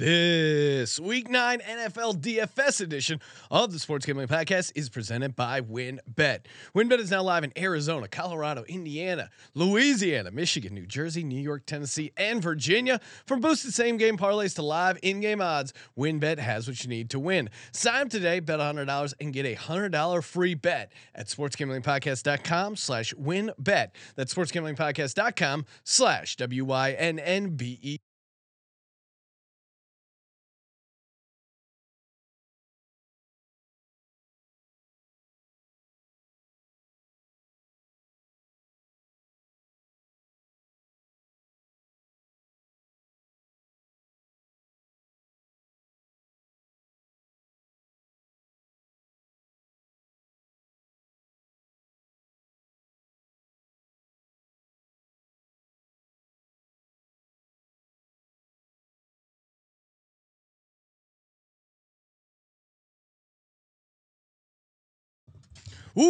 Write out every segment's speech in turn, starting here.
This week nine NFL DFS edition of the Sports Gambling Podcast is presented by WynnBet. WynnBet is now live in Arizona, Colorado, Indiana, Louisiana, Michigan, New Jersey, New York, Tennessee, and Virginia. From boosted same game parlays to live in game odds, WynnBet has what you need to win. Sign up today, bet $100 and get a $100 free bet at sportsgamblingpodcast.com slash wynnbet. That's sportsgamblingpodcast.com slash W Y N N B E. Welcome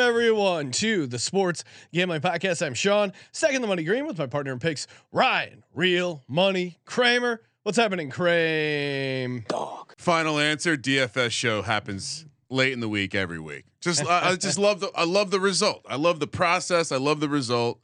everyone to the Sports Gambling Podcast. I'm Sean, second the money green with my partner in picks, Ryan, real money Kramer. What's happening, Kramer? Dog. Final answer: DFS show happens late in the week every week. Just I, I just love the I love the result. I love the process. I love the result.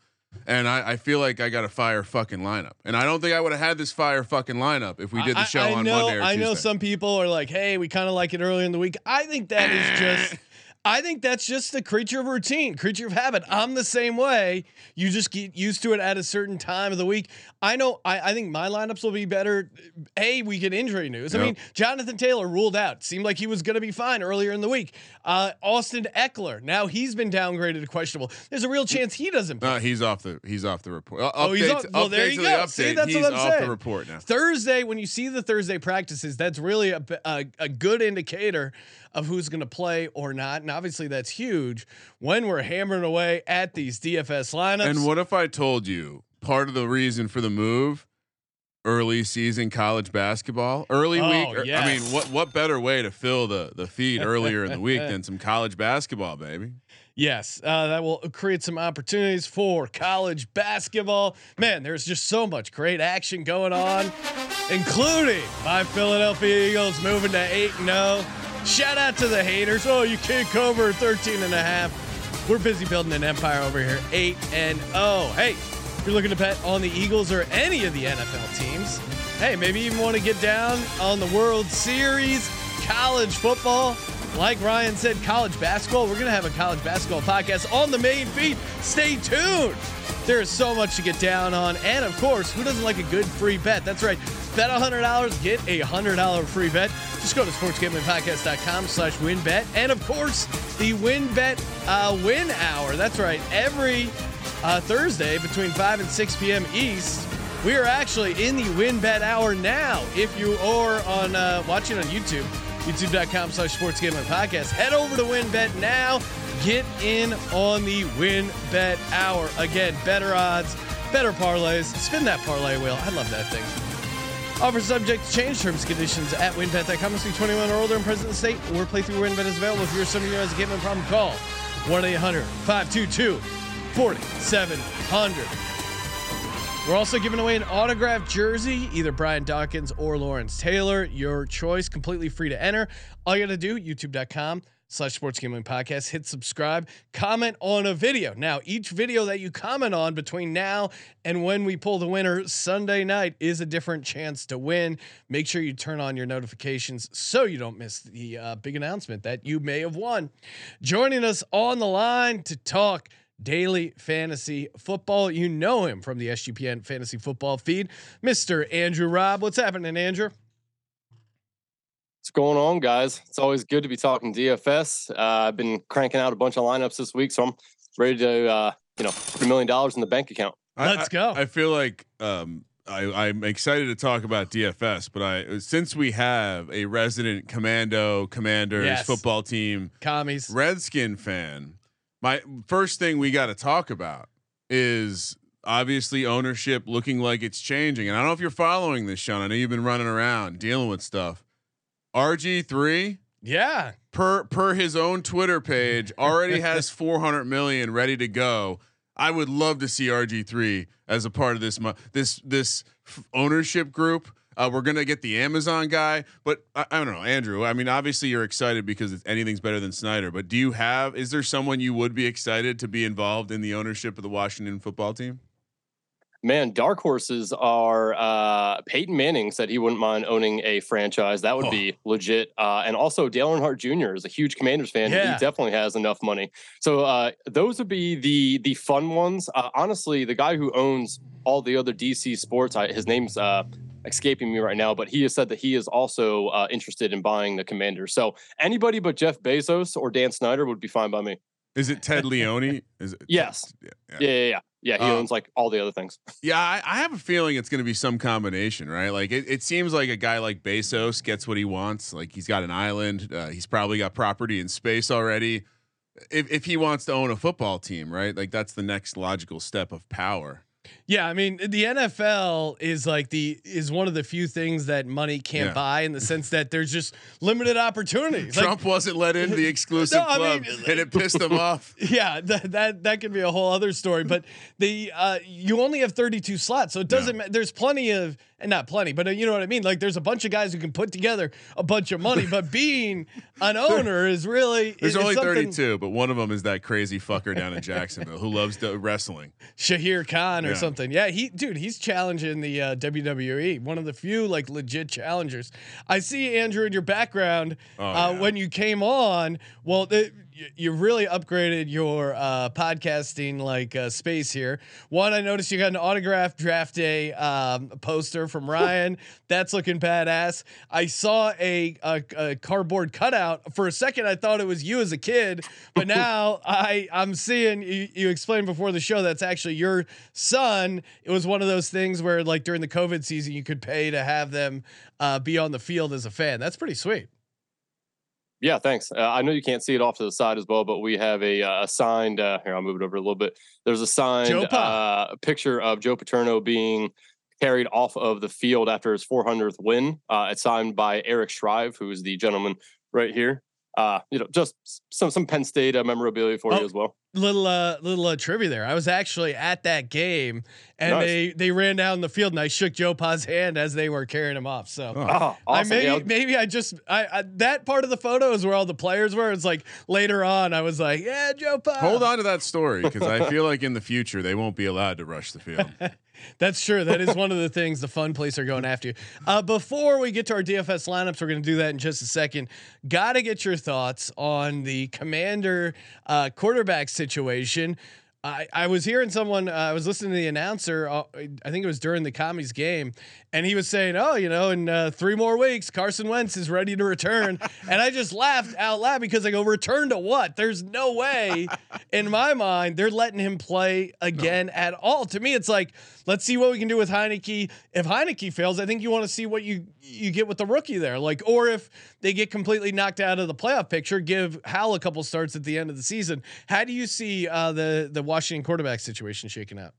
And I, I feel like I got a fire fucking lineup, and I don't think I would have had this fire fucking lineup if we did the show I, I on know, Monday. Or I Tuesday. know some people are like, "Hey, we kind of like it early in the week." I think that is just. I think that's just a creature of routine, creature of habit. I'm the same way. You just get used to it at a certain time of the week. I know. I, I think my lineups will be better. A, we get injury news. I mean, Jonathan Taylor ruled out. Seemed like he was going to be fine earlier in the week. Uh, Austin Ekeler. Now he's been downgraded to questionable. There's a real chance he doesn't. play. No, he's off the he's off the report. Uh, Oh, he's off- well, there you of the go. See, that's he's what I'm off saying. the report now. Thursday, when you see the Thursday practices, that's really a, a, a good indicator of who's going to play or not. And obviously, that's huge when we're hammering away at these DFS lineups. And what if I told you part of the reason for the move? Early season college basketball, early Oh, week. er- I mean, what what better way to fill the the feed earlier in the week than some college basketball, baby? Yes, uh, that will create some opportunities for college basketball. Man, there's just so much great action going on, including my Philadelphia Eagles moving to 8 0. Shout out to the haters. Oh, you can't cover 13 and a half. We're busy building an empire over here. 8 and 0. Hey, if you're looking to bet on the Eagles or any of the NFL teams, hey, maybe even want to get down on the World Series, college football. Like Ryan said, college basketball. We're going to have a college basketball podcast on the main feed. Stay tuned. There is so much to get down on. And of course, who doesn't like a good free bet? That's right. Bet $100, get a $100 free bet. Just go to sportsgamblingpodcast.com slash wynnbet. And of course, the wynnbet uh, win hour. That's right. Every uh, Thursday between 5 and 6 p.m. East. We are actually in the WynnBet hour now. If you are on uh, watching on YouTube, youtube.com slash sports gambling podcast, head over to WynnBet now. Get in on the WynnBet hour. Again, better odds, better parlays. Spin that parlay wheel. I love that thing. Offer subject to change terms conditions at wynnbet.com. Must be 21 or older and present in the state or playthrough WynnBet is available. If you're somebody who has a gambling problem, call 1 800 522 4700. We're also giving away an autographed jersey, either Brian Dawkins or Lawrence Taylor. Your choice, completely free to enter. All you got to do, youtube.com slash sports gambling podcast, hit subscribe, comment on a video. Now, each video that you comment on between now and when we pull the winner Sunday night is a different chance to win. Make sure you turn on your notifications so you don't miss the uh, big announcement that you may have won. Joining us on the line to talk daily fantasy football. You know him from the SGPN fantasy football feed, Mr. Andrew Raub. What's happening, Andrew? What's going on, guys? It's always good to be talking DFS. Uh, I've been cranking out a bunch of lineups this week, so I'm ready to, uh, you know, put a million dollars in the bank account. I- Let's I- go. I feel like um, I, I'm excited to talk about DFS, but I since we have a resident Commando Commanders Yes. football team Commies. Redskin fan, my first thing we got to talk about is obviously ownership looking like it's changing. And I don't know if you're following this, Sean. I know you've been running around dealing with stuff. RG three Yeah. per per his own Twitter page already has 400 million ready to go. I would love to see RG three as a part of this this this ownership group. Uh, we're gonna get the Amazon guy, but I, I, don't know, Andrew. I mean, obviously you're excited because anything's better than Snyder. But do you have? Is there someone you would be excited to be involved in the ownership of the Washington football team? Man, dark horses are uh, Peyton Manning said he wouldn't mind owning a franchise. That would oh. be legit. Uh, and also, Dale Earnhardt Jr. is a huge Commanders fan. Yeah. He definitely has enough money. So uh, those would be the the fun ones. Uh, honestly, the guy who owns all the other DC sports, I, his name's uh, escaping me right now, but he has said that he is also uh, interested in buying the Commanders. So anybody but Jeff Bezos or Dan Snyder would be fine by me. Is it Ted Leone? Is it? Yes. Yeah, yeah, yeah. yeah. Yeah, he um, owns like all the other things. Yeah, I, I have a feeling it's going to be some combination, right? Like it, it seems like a guy like Bezos gets what he wants. Like he's got an island. Uh, he's probably got property in space already. If if he wants to own a football team, right? Like that's the next logical step of power. Yeah, I mean the NFL is like the is one of the few things that money can't yeah. buy in the sense that there's just limited opportunities. Trump like, wasn't let in the exclusive no, club, mean, and it pissed him off. Yeah, that that that could be a whole other story. But the uh, you only have 32 slots, so it doesn't. Yeah. There's plenty of and not plenty, but uh, you know what I mean. Like there's a bunch of guys who can put together a bunch of money, but being an owner is really there's only 32, but one of them is that crazy fucker down in Jacksonville who loves the wrestling, Shahid Khan or yeah. something. Yeah, he dude, he's challenging the uh, WWE, one of the few like legit challengers. I see Andrew in your background oh, uh, yeah. when you came on. Well, the, you really upgraded your uh, podcasting like uh, space here. One, I noticed you got an autograph draft day um, poster from Ryan. That's looking badass. I saw a, a, a, cardboard cutout. For a second, I thought it was you as a kid, but now I I'm seeing you, you explained before the show that's actually your son. It was one of those things where like during the COVID season, you could pay to have them uh, be on the field as a fan. That's pretty sweet. Yeah, thanks. Uh, I know you can't see it off to the side as well, but we have a, uh, signed. Uh, here, I'll move it over a little bit. There's a signed uh, picture of Joe Paterno being carried off of the field after his 400th win. Uh, it's signed by Eric Shrive, who is the gentleman right here uh, you know, just some some Penn State uh, memorabilia for oh, you as well. Little uh, little uh, trivia there. I was actually at that game, and nice. they they ran down the field, and I shook Joe Pa's hand as they were carrying him off. So oh, awesome. I maybe yeah. maybe I just I, I, that part of the photo is where all the players were. It's like later on, I was like, yeah, Joe Pa. Hold on to that story because I feel like in the future they won't be allowed to rush the field. That's true. That is one of the things the fun police are going after you. Uh, before we get to our DFS lineups, we're going to do that in just a second. Got to get your thoughts on the commander uh, quarterback situation. I, I was hearing someone, uh, I was listening to the announcer, uh, I think it was during the commies game, and he was saying, "Oh, you know, in uh, three more weeks, Carson Wentz is ready to return." and I just laughed out loud because I go, "Return to what? There's no way, in my mind, they're letting him play again no. at all." To me, it's like, let's see what we can do with Heinicke. If Heinicke fails, I think you want to see what you you get with the rookie there, like, or if they get completely knocked out of the playoff picture, give Howell a couple starts at the end of the season. How do you see uh, the the Washington quarterback situation shaking out?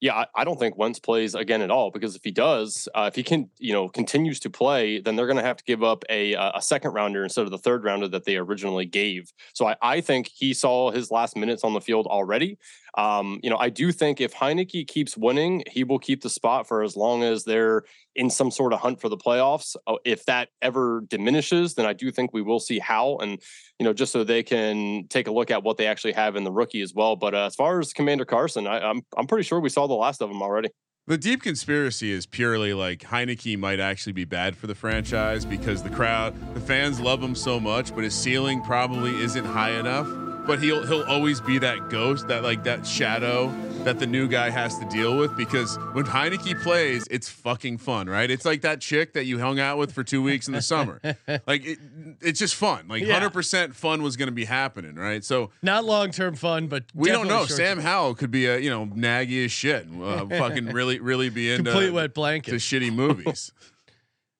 Yeah, I, I, don't think Wentz plays again at all because if he does, uh, if he can, you know, continues to play, then they're going to have to give up a a second rounder instead of the third rounder that they originally gave. So I, I think he saw his last minutes on the field already. Um, you know, I do think if Heinicke keeps winning, he will keep the spot for as long as they're in some sort of hunt for the playoffs. Uh, if that ever diminishes, then I do think we will see Howell, and you know, just so they can take a look at what they actually have in the rookie as well. But uh, as far as Commander Carson, I, I'm I'm pretty sure we saw the last of him already. The deep conspiracy is purely like Heinicke might actually be bad for the franchise because the crowd, the fans love him so much, but his ceiling probably isn't high enough but he'll he'll always be that ghost, that like that shadow that the new guy has to deal with because when Heinicke plays, it's fucking fun, right? It's like that chick that you hung out with for two weeks in the summer. like it, it's just fun. Like hundred yeah. percent fun was going to be happening, right? So not long term fun, but we don't know. Sam Howell could be a you know naggy as shit, uh, fucking really really be into complete wet blanket to shitty movies.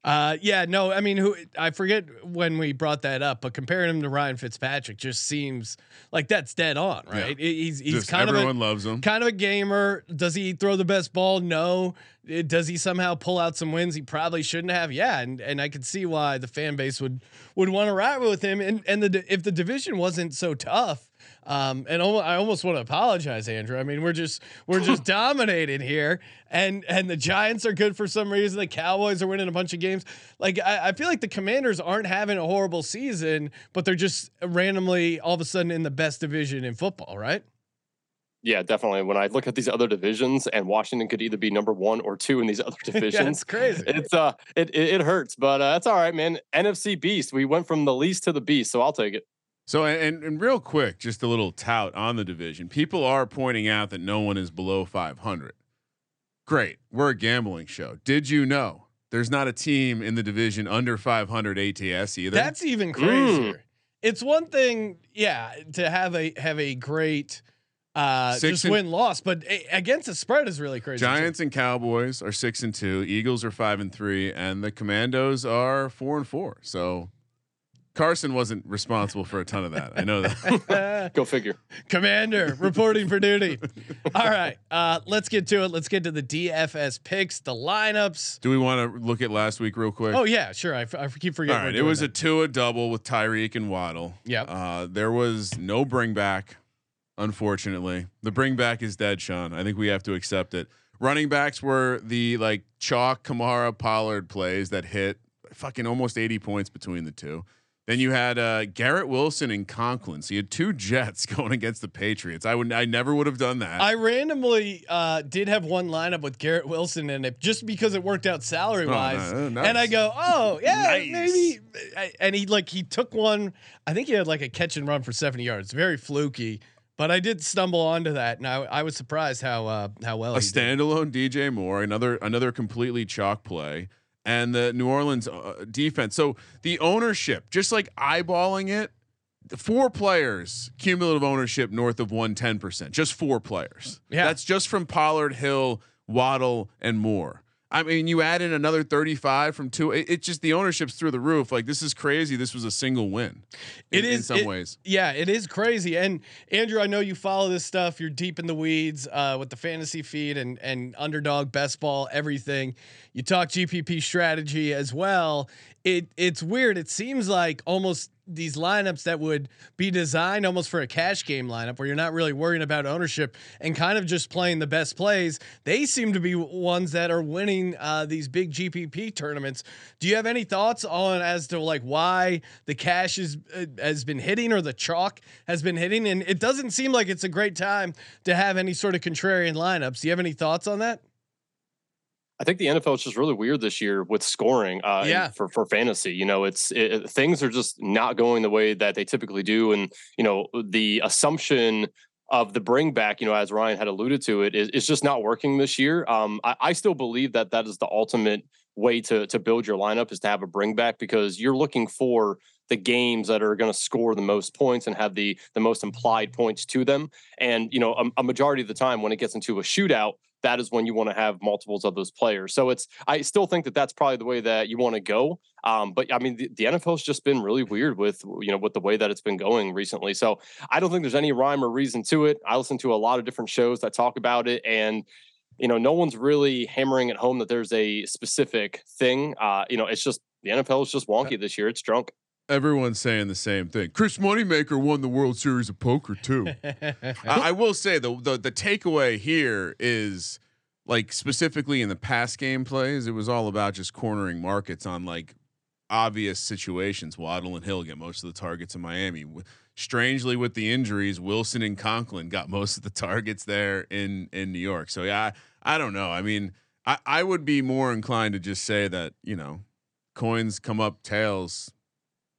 Uh, yeah, no, I mean, who I forget when we brought that up, but comparing him to Ryan Fitzpatrick just seems like that's dead on, right? Yeah. He's he's just kind everyone of a, loves him, kind of a gamer. Does he throw the best ball? No. Does he somehow pull out some wins he probably shouldn't have? Yeah, and and I could see why the fan base would would want to ride with him. And and the if the division wasn't so tough, Um, and almost, I almost want to apologize, Andrew. I mean, we're just we're just dominating here, and and the Giants are good for some reason. The Cowboys are winning a bunch of games. Like I, I feel like the Commanders aren't having a horrible season, but they're just randomly all of a sudden in the best division in football, right? Yeah, definitely. When I look at these other divisions, and Washington could either be number one or two in these other divisions, yeah, it's crazy. It's uh, it it, it hurts, but uh, that's all right, man. NFC beast. We went from the least to the beast, so I'll take it. So and, and real quick, just a little tout on the division. People are pointing out that no one is below 500. Great, we're a gambling show. Did you know there's not a team in the division under 500 ATS either? That's even crazier. Mm. It's one thing, yeah, to have a have a great uh six just win loss but against the spread is really crazy giants too. and cowboys are six and two eagles are five and three and the commandos are four and four so carson wasn't responsible for a ton of that. I know that. Go figure. Commander reporting for duty. All right uh let's get to it. Let's get to the dfs picks the lineups. Do we want to look at last week real quick? Oh yeah sure. I, I keep forgetting all right it was that. a Tua double with tyreek and waddle. Yeah uh there was no bring back Unfortunately, the bring back is dead, Sean. I think we have to accept it. Running backs were the like chalk Kamara Pollard plays that hit fucking almost 80 points between the two. Then you had uh, Garrett Wilson and Conklin. So you had two Jets going against the Patriots. I would, I never would have done that. I randomly uh, did have one lineup with Garrett Wilson in it just because it worked out salary wise. Oh, nice. And I go, oh yeah, nice. maybe. And he like he took one. I think he had like a catch and run for 70 yards. Very fluky. But I did stumble onto that, and I, I was surprised how uh, how well a standalone did. DJ Moore, another another completely chalk play, and the New Orleans uh, defense. So the ownership, just like eyeballing it, four players cumulative ownership north of one ten percent. Just four players. Yeah, that's just from Pollard, Hill, Waddle, and Moore. I mean, you add in another 35 from two. It, it's just the ownership's through the roof. Like this is crazy. This was a single win. In, it is in some it, ways. Yeah, it is crazy. And Andrew, I know you follow this stuff. You're deep in the weeds uh, with the fantasy feed and and underdog, best ball, everything. You talk GPP strategy as well. It it's weird. It seems like almost these lineups that would be designed almost for a cash game lineup where you're not really worrying about ownership and kind of just playing the best plays. They seem to be ones that are winning uh, these big GPP tournaments. Do you have any thoughts on as to like why the cash is uh, has been hitting or the chalk has been hitting? And it doesn't seem like it's a great time to have any sort of contrarian lineups. Do you have any thoughts on that? I think the NFL is just really weird this year with scoring. Uh, yeah. For for fantasy, you know, it's it, things are just not going the way that they typically do, and you know, the assumption of the bring back, you know, as Ryan had alluded to, it is, is just not working this year. Um, I, I still believe that that is the ultimate way to to build your lineup is to have a bring back because you're looking for the games that are going to score the most points and have the the most implied points to them. And you know, a, a majority of the time when it gets into a shootout, that is when you want to have multiples of those players. So it's I still think that that's probably the way that you want to go. Um, but I mean, the, the NFL's just been really weird with you know with the way that it's been going recently. So I don't think there's any rhyme or reason to it. I listen to a lot of different shows that talk about it, and you know, no one's really hammering at home that there's a specific thing. Uh, you know, it's just the NFL is just wonky this year. It's drunk everyone's saying the same thing. Chris Moneymaker won the World Series of Poker too. I, I, will say the, the the takeaway here is like specifically in the past game plays, it was all about just cornering markets on like obvious situations. Waddle and Hill get most of the targets in Miami. Strangely, with the injuries, Wilson and Conklin got most of the targets there in in New York. So yeah, I, I don't know. I mean, I, I would be more inclined to just say that you know, coins come up tails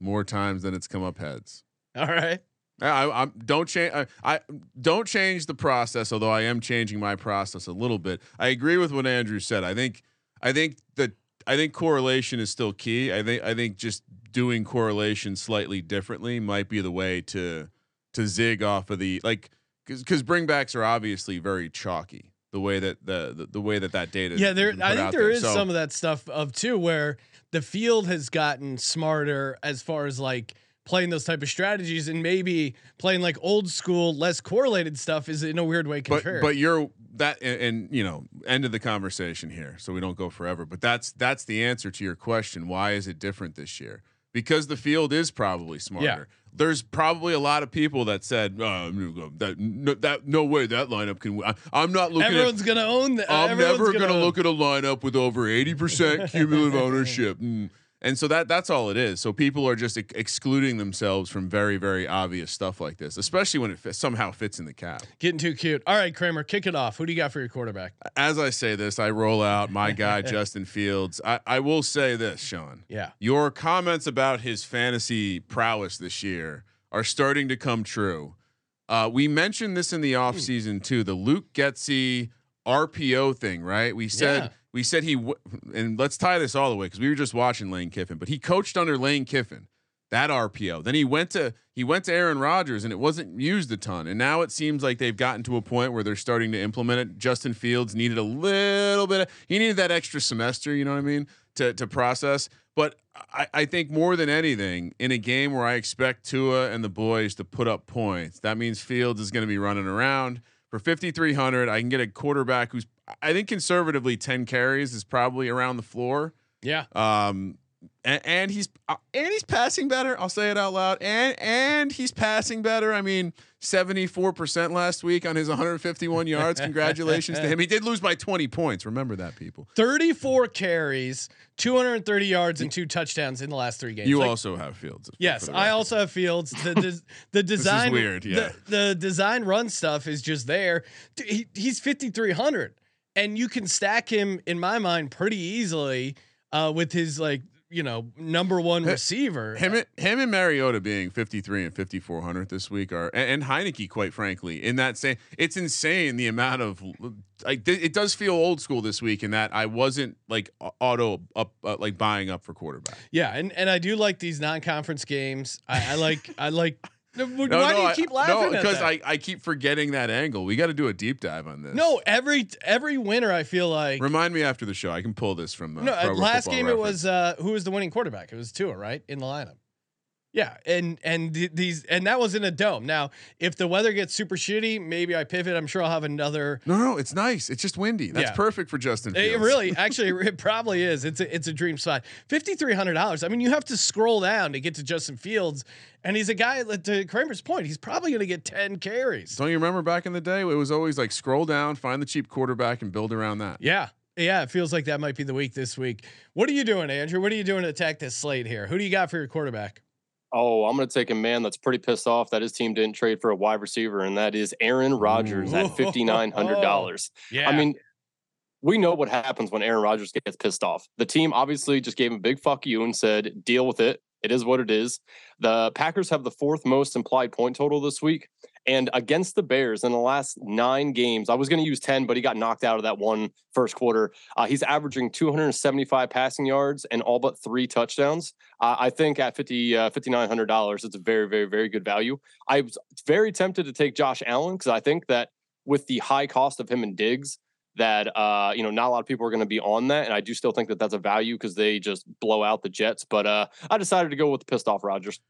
more times than it's come up heads. All right. I, I don't change. I, I, don't change the process. Although I am changing my process a little bit. I agree with what Andrew said. I think. I think that. I think correlation is still key. I think. I think just doing correlation slightly differently might be the way to to zig off of the like because because bringbacks are obviously very chalky. The way that the the, the way that that data. Yeah, there. I think there, there is so, some of that stuff of too where the field has gotten smarter as far as like playing those type of strategies and maybe playing like old school less correlated stuff is in a weird way compared. But, but you're that and, and, you know end of the conversation here so we don't go forever but that's that's the answer to your question why is it different this year because the field is probably smarter. There's probably a lot of people that said uh, that no, that no way that lineup can. Win. I, am not looking. At everyone's at, gonna own that. I'm never gonna, gonna look at a lineup with over 80 percent cumulative ownership. Mm. And so that that's all it is. So people are just ex- excluding themselves from very very obvious stuff like this, especially when it f- somehow fits in the cap. Getting too cute. All right, Kramer, kick it off. Who do you got for your quarterback? As I say this, I roll out my guy Justin Fields. I, I will say this, Sean. Yeah. Your comments about his fantasy prowess this year are starting to come true. Uh, we mentioned this in the offseason too, the Luke Getsy RPO thing, right? We said Yeah. We said he w- and let's tie this all the way because we were just watching Lane Kiffin, but he coached under Lane Kiffin that RPO. Then he went to he went to Aaron Rodgers and it wasn't used a ton. And now it seems like they've gotten to a point where they're starting to implement it. Justin Fields needed a little bit of he needed that extra semester, you know what I mean, to to process. But I, I think more than anything, in a game where I expect Tua and the boys to put up points, that means Fields is going to be running around for 5300. I can get a quarterback who's I think conservatively 10 carries is probably around the floor. Yeah. Um, and, and he's uh, and he's passing better. I'll say it out loud. And and he's passing better. I mean, seventy four percent last week on his 151 yards. Congratulations to him. He did lose by 20 points. Remember that, people. 34 carries, 230 yards, and two touchdowns in the last three games. You Like, also have Fields. Yes, I also have Fields. The des- the design weird, yeah. The, the design run stuff is just there. He, he's 5300 and you can stack him in my mind pretty easily uh, with his like, you know, number one H- receiver. Him, and- him and Mariota being 53 and 5400 this week are, and, and Heinicke, quite frankly, in that same, it's insane the amount of, like, th- it does feel old school this week in that I wasn't like auto up, uh, like buying up for quarterback. yeah, and, and I do like these non-conference games. I, I like I like why No, do you keep laughing No, because? I, I keep forgetting that angle. We got to do a deep dive on this. No, every every winner I feel like Remind me after the show. I can pull this from the No, uh, last game it was uh who was the winning quarterback? It was Tua, right? In the lineup. Yeah, and and these and that was in a dome. Now, if the weather gets super shitty, maybe I pivot. I'm sure I'll have another. No, no, it's nice. It's just windy. That's Yeah. perfect for Justin It really, actually, it probably is. It's a it's a dream spot. Fifty three hundred dollars. I mean, you have to scroll down to get to Justin Fields, and he's a guy. To Kramer's point, he's probably going to get ten carries. Don't you remember back in the day? It was always like scroll down, find the cheap quarterback, and build around that. Yeah. Yeah, it feels like that might be the week this week. What are you doing, Andrew? What are you doing to attack this slate here? Who do you got for your quarterback? Oh, I'm going to take a man that's pretty pissed off that his team didn't trade for a wide receiver, and that is Aaron Rodgers Ooh. at fifty nine hundred dollars. Yeah, I mean, we know what happens when Aaron Rodgers gets pissed off. The team obviously just gave him a big fuck you and said, deal with it. It is what it is. The Packers have the fourth most implied point total this week. And against the Bears in the last nine games, I was going to use 10, but he got knocked out of that one first quarter. Uh, he's averaging 275 passing yards and all but three touchdowns. Uh, I think at 50, uh, $5,900, it's a very, very, very good value. I was very tempted to take Josh Allen because I think that with the high cost of him and Diggs, that uh you know not a lot of people are going to be on that and i do still think that that's a value because they just blow out the jets but uh i decided to go with the pissed off Rodgers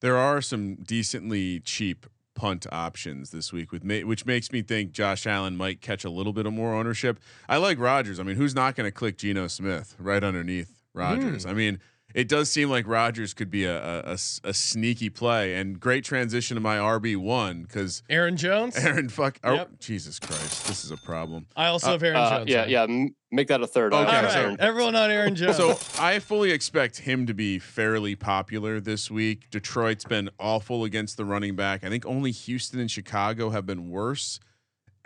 There are some decently cheap punt options this week, with ma- which makes me think Josh Allen might catch a little bit of more ownership. I like Rodgers. I mean, who's not going to click Geno Smith right underneath Rodgers? Hmm. I mean, it does seem like Rodgers could be a a sneaky play and great transition to my RB one because Aaron Jones. Aaron fuck oh, Yep. Jesus Christ, this is a problem. I also Uh, have Aaron uh, Jones. yeah on. yeah m- make that a third I Okay, All right, so- everyone on Aaron Jones. So I fully expect him to be fairly popular this week. Detroit's been awful against the running back. I think only Houston and Chicago have been worse.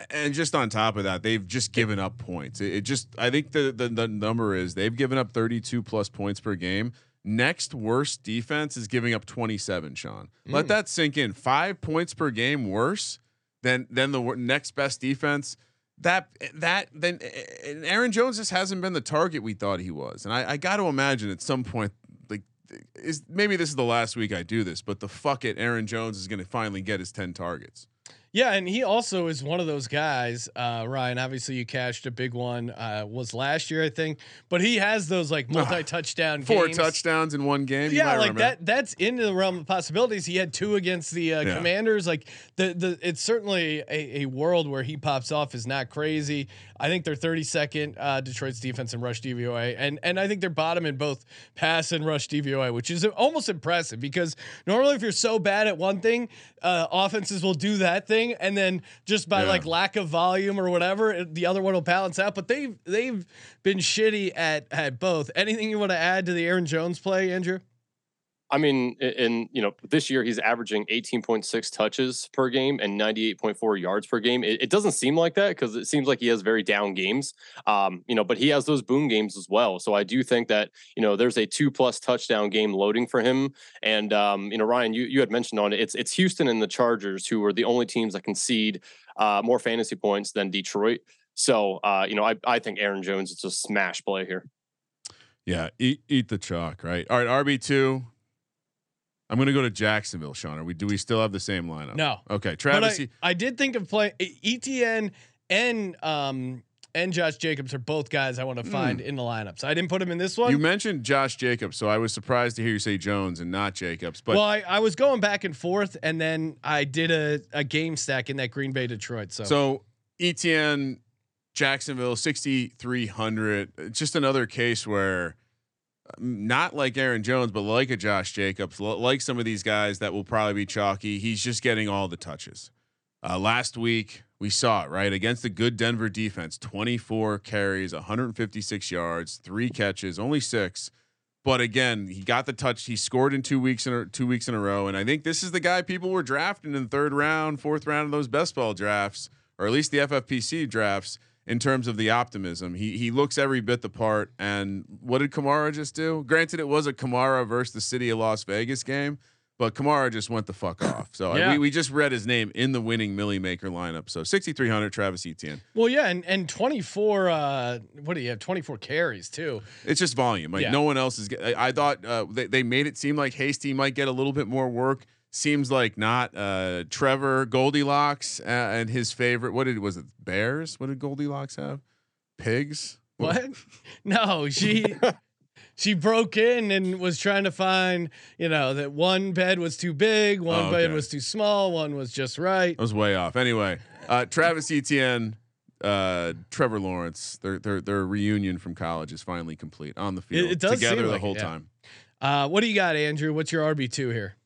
And just on top of that, they've just given up points. It, it just I think the, the the number is they've given up 32 plus points per game. Next worst defense is giving up 27, Sean. Let Mm. that sink in. 5 points per game worse than than the next best defense that that then and Aaron Jones just hasn't been the target we thought he was, and I, I got to imagine at some point, like, is maybe this is the last week I do this, but the fuck it, Aaron Jones is going to finally get his ten targets. Yeah, and he also is one of those guys, uh, Ryan. Obviously, you cashed a big one. Uh, was last year, I think, but he has those like multi-touchdown Four games. touchdowns in one game. Yeah, like remember. that. That's into the realm of possibilities. He had two against the uh, Yeah. Commanders. Like the the, it's certainly a, a world where he pops off is not crazy. I think they're 32nd uh, Detroit's defense and rush DVOA, and and I think they're bottom in both pass and rush DVOA, which is almost impressive because normally if you're so bad at one thing, uh, offenses will do that thing, and then just by Yeah. like lack of volume or whatever, it- the other one will balance out. But they've they've been shitty at at both. Anything you want to add to the Aaron Jones play, Andrew? I mean, in you know, this year he's averaging 18.6 touches per game and 98.4 yards per game. It, it doesn't seem like that because it seems like he has very down games, um, you know, but he has those boom games as well. So I do think that, you know, there's a two plus touchdown game loading for him. And, um, you know, Ryan, you, you had mentioned on it, it's, it's Houston and the Chargers who are the only teams that concede uh, more fantasy points than Detroit. So, uh, you know, I, I think Aaron Jones is a smash play here. Yeah, eat, eat the chalk, right? All right, RB2, I'm going to go to Jacksonville, Sean. Are we do we still have the same lineup? No. Okay, Travis. I, I, did think of playing ETN and um and Josh Jacobs are both guys I want to hmm. find mm. in the lineup. So I didn't put him in this one. You mentioned Josh Jacobs, so I was surprised to hear you say Jones and not Jacobs. But well, I, I was going back and forth, and then I did a, a game stack in that Green Bay Detroit. So so ETN Jacksonville 6300. Just another case where not like Aaron Jones, but like a Josh Jacobs, like some of these guys that will probably be chalky. He's just getting all the touches. Uh, last week, we saw it, right? Against the good Denver defense 24 carries, 156 yards, three catches, only six. But again, he got the touch. He scored in two weeks in a, two weeks in a row, and I think this is the guy people were drafting in third round, fourth round of those best ball drafts, or at least the FFPC drafts. In terms of the optimism, he he looks every bit the part. And what did Kamara just do? Granted, it was a Kamara versus the city of Las Vegas game, but Kamara just went the fuck off. So Yeah. we, we just read his name in the winning Milly Maker lineup. So 6,300 Travis Etienne. well, yeah, and and twenty four. Uh, what do you have? Twenty four carries too. It's just volume. Like Yeah. no one else is. get- I, I thought uh, they they made it seem like Hasty might get a little bit more work. Seems like not. Uh, Trevor Goldilocks uh, and his favorite. What did was it? Bears. What did Goldilocks have? Pigs. What? no, she she broke in and was trying to find, you know, that one bed was too big, one Oh, bed was too small, one was just right. I was way off. Anyway, uh, Travis Etienne, uh, Trevor Lawrence. Their their their reunion from college is finally complete on the field it does together the like it, whole yeah. time. Uh, what do you got, Andrew? What's your RB two here?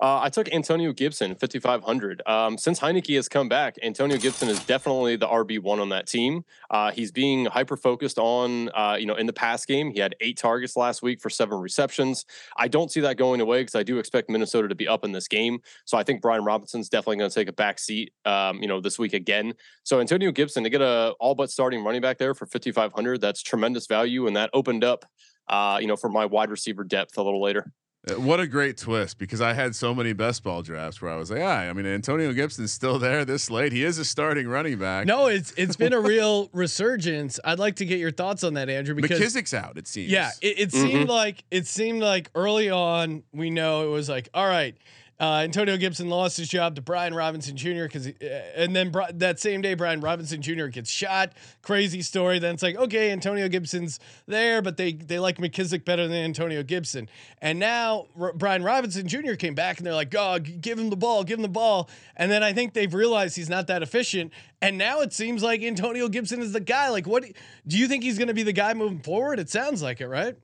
Uh, I took Antonio Gibson, 5,500. Um, since Heinicke has come back, Antonio Gibson is definitely the RB one on that team. Uh, he's being hyper focused on, uh, you know, in the pass game. He had eight targets last week for seven receptions. I don't see that going away because I do expect Minnesota to be up in this game. So I think Brian Robinson's definitely going to take a back seat, um, you know, this week again. So Antonio Gibson to get a all but starting running back there for 5,500. That's tremendous value, and that opened up, uh, you know, for my wide receiver depth a little later. Uh, What a great twist because I had so many best ball drafts where I was like, yeah, I mean, Antonio Gibson's still there this late. He is a starting running back. No, it's it's been a real resurgence. I'd like to get your thoughts on that, Andrew, because McKissick's out, it seems. Yeah, it, it Mhm. seemed like it seemed like early on we know it was like all right. Uh, Antonio Gibson lost his job to Brian Robinson Jr. because, uh, and then that same day Brian Robinson Jr. gets shot. Crazy story. Then it's like okay, Antonio Gibson's there, but they they like McKissick better than Antonio Gibson. And now R- Brian Robinson Jr. came back and they're like, oh, give him the ball, give him the ball. And then I think they've realized he's not that efficient. And now it seems like Antonio Gibson is the guy. Like, what do you think he's going to be the guy moving forward? It sounds like it, right?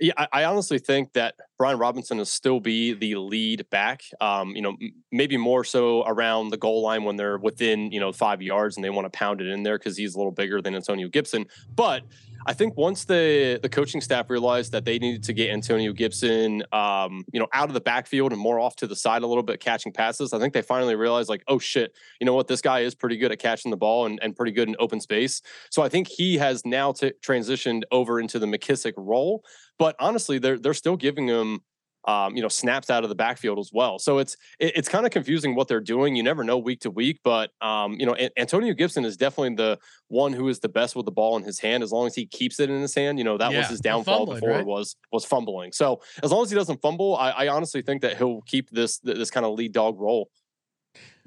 Yeah, I, I honestly think that Brian Robinson will still be the lead back. Um, you know, m- maybe more so around the goal line when they're within you know five yards and they want to pound it in there because he's a little bigger than Antonio Gibson. But I think once the the coaching staff realized that they needed to get Antonio Gibson, um, you know, out of the backfield and more off to the side a little bit, catching passes, I think they finally realized like, oh shit, you know what, this guy is pretty good at catching the ball and, and pretty good in open space. So I think he has now t- transitioned over into the McKissick role. But honestly, they're they're still giving him um, you know, snaps out of the backfield as well. So it's it, it's kind of confusing what they're doing. You never know week to week, but um, you know, An- Antonio Gibson is definitely the one who is the best with the ball in his hand. As long as he keeps it in his hand, you know, that was his downfall fumbling, before right? it was was fumbling. So as long as he doesn't fumble, I, I honestly think that he'll keep this this kind of lead dog role.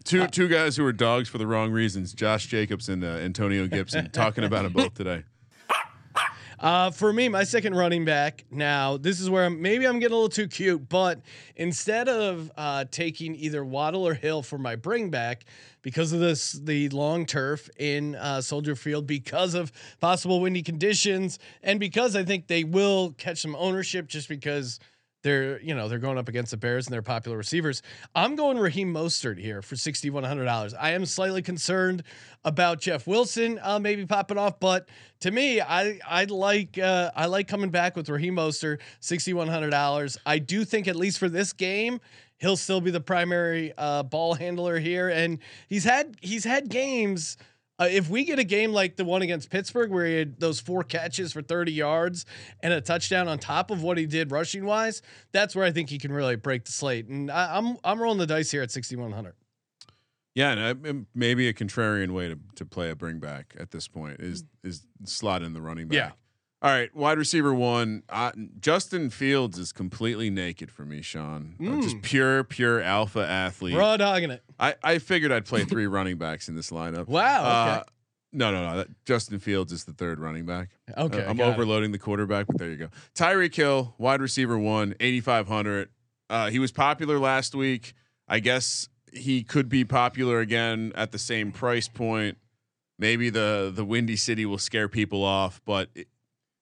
Two two guys who are dogs for the wrong reasons. Josh Jacobs and uh, Antonio Gibson talking about them both today. Uh, for me, my second running back. Now, this is where I'm, maybe I'm getting a little too cute, but instead of uh, taking either Waddle or Hill for my bring back, because of this, the long turf in uh, Soldier Field, because of possible windy conditions, and because I think they will catch some ownership, just because they're you know they're going up against the Bears and they're popular receivers. I'm going Raheem Mostert here for sixty one hundred dollars. I am slightly concerned about Jeff Wilson uh, maybe popping off, but to me, I I like uh, I like coming back with Raheem Mostert sixty one hundred dollars. I do think at least for this game. He'll still be the primary uh, ball handler here, and he's had he's had games uh, if we get a game like the one against Pittsburgh where he had those four catches for 30 yards and a touchdown on top of what he did rushing wise, that's where I think he can really break the slate. And I, am I'm, I'm rolling the dice here at 6100. Yeah, and maybe a contrarian way to, to play a bring back at this point is is slot in the running back. Yeah. All right, wide receiver one. Uh, Justin Fields is completely naked for me, Sean. Mm. Uh, just pure, pure alpha athlete. Raw dogging it. I, I figured I'd play three running backs in this lineup. Wow. Uh, okay. no, no, no. That, Justin Fields is the third running back. Okay. I'm overloading it. the quarterback, but there you go. Tyreek Hill, wide receiver one, 8,500. Uh, he was popular last week. I guess he could be popular again at the same price point. Maybe the the Windy City will scare people off, but it,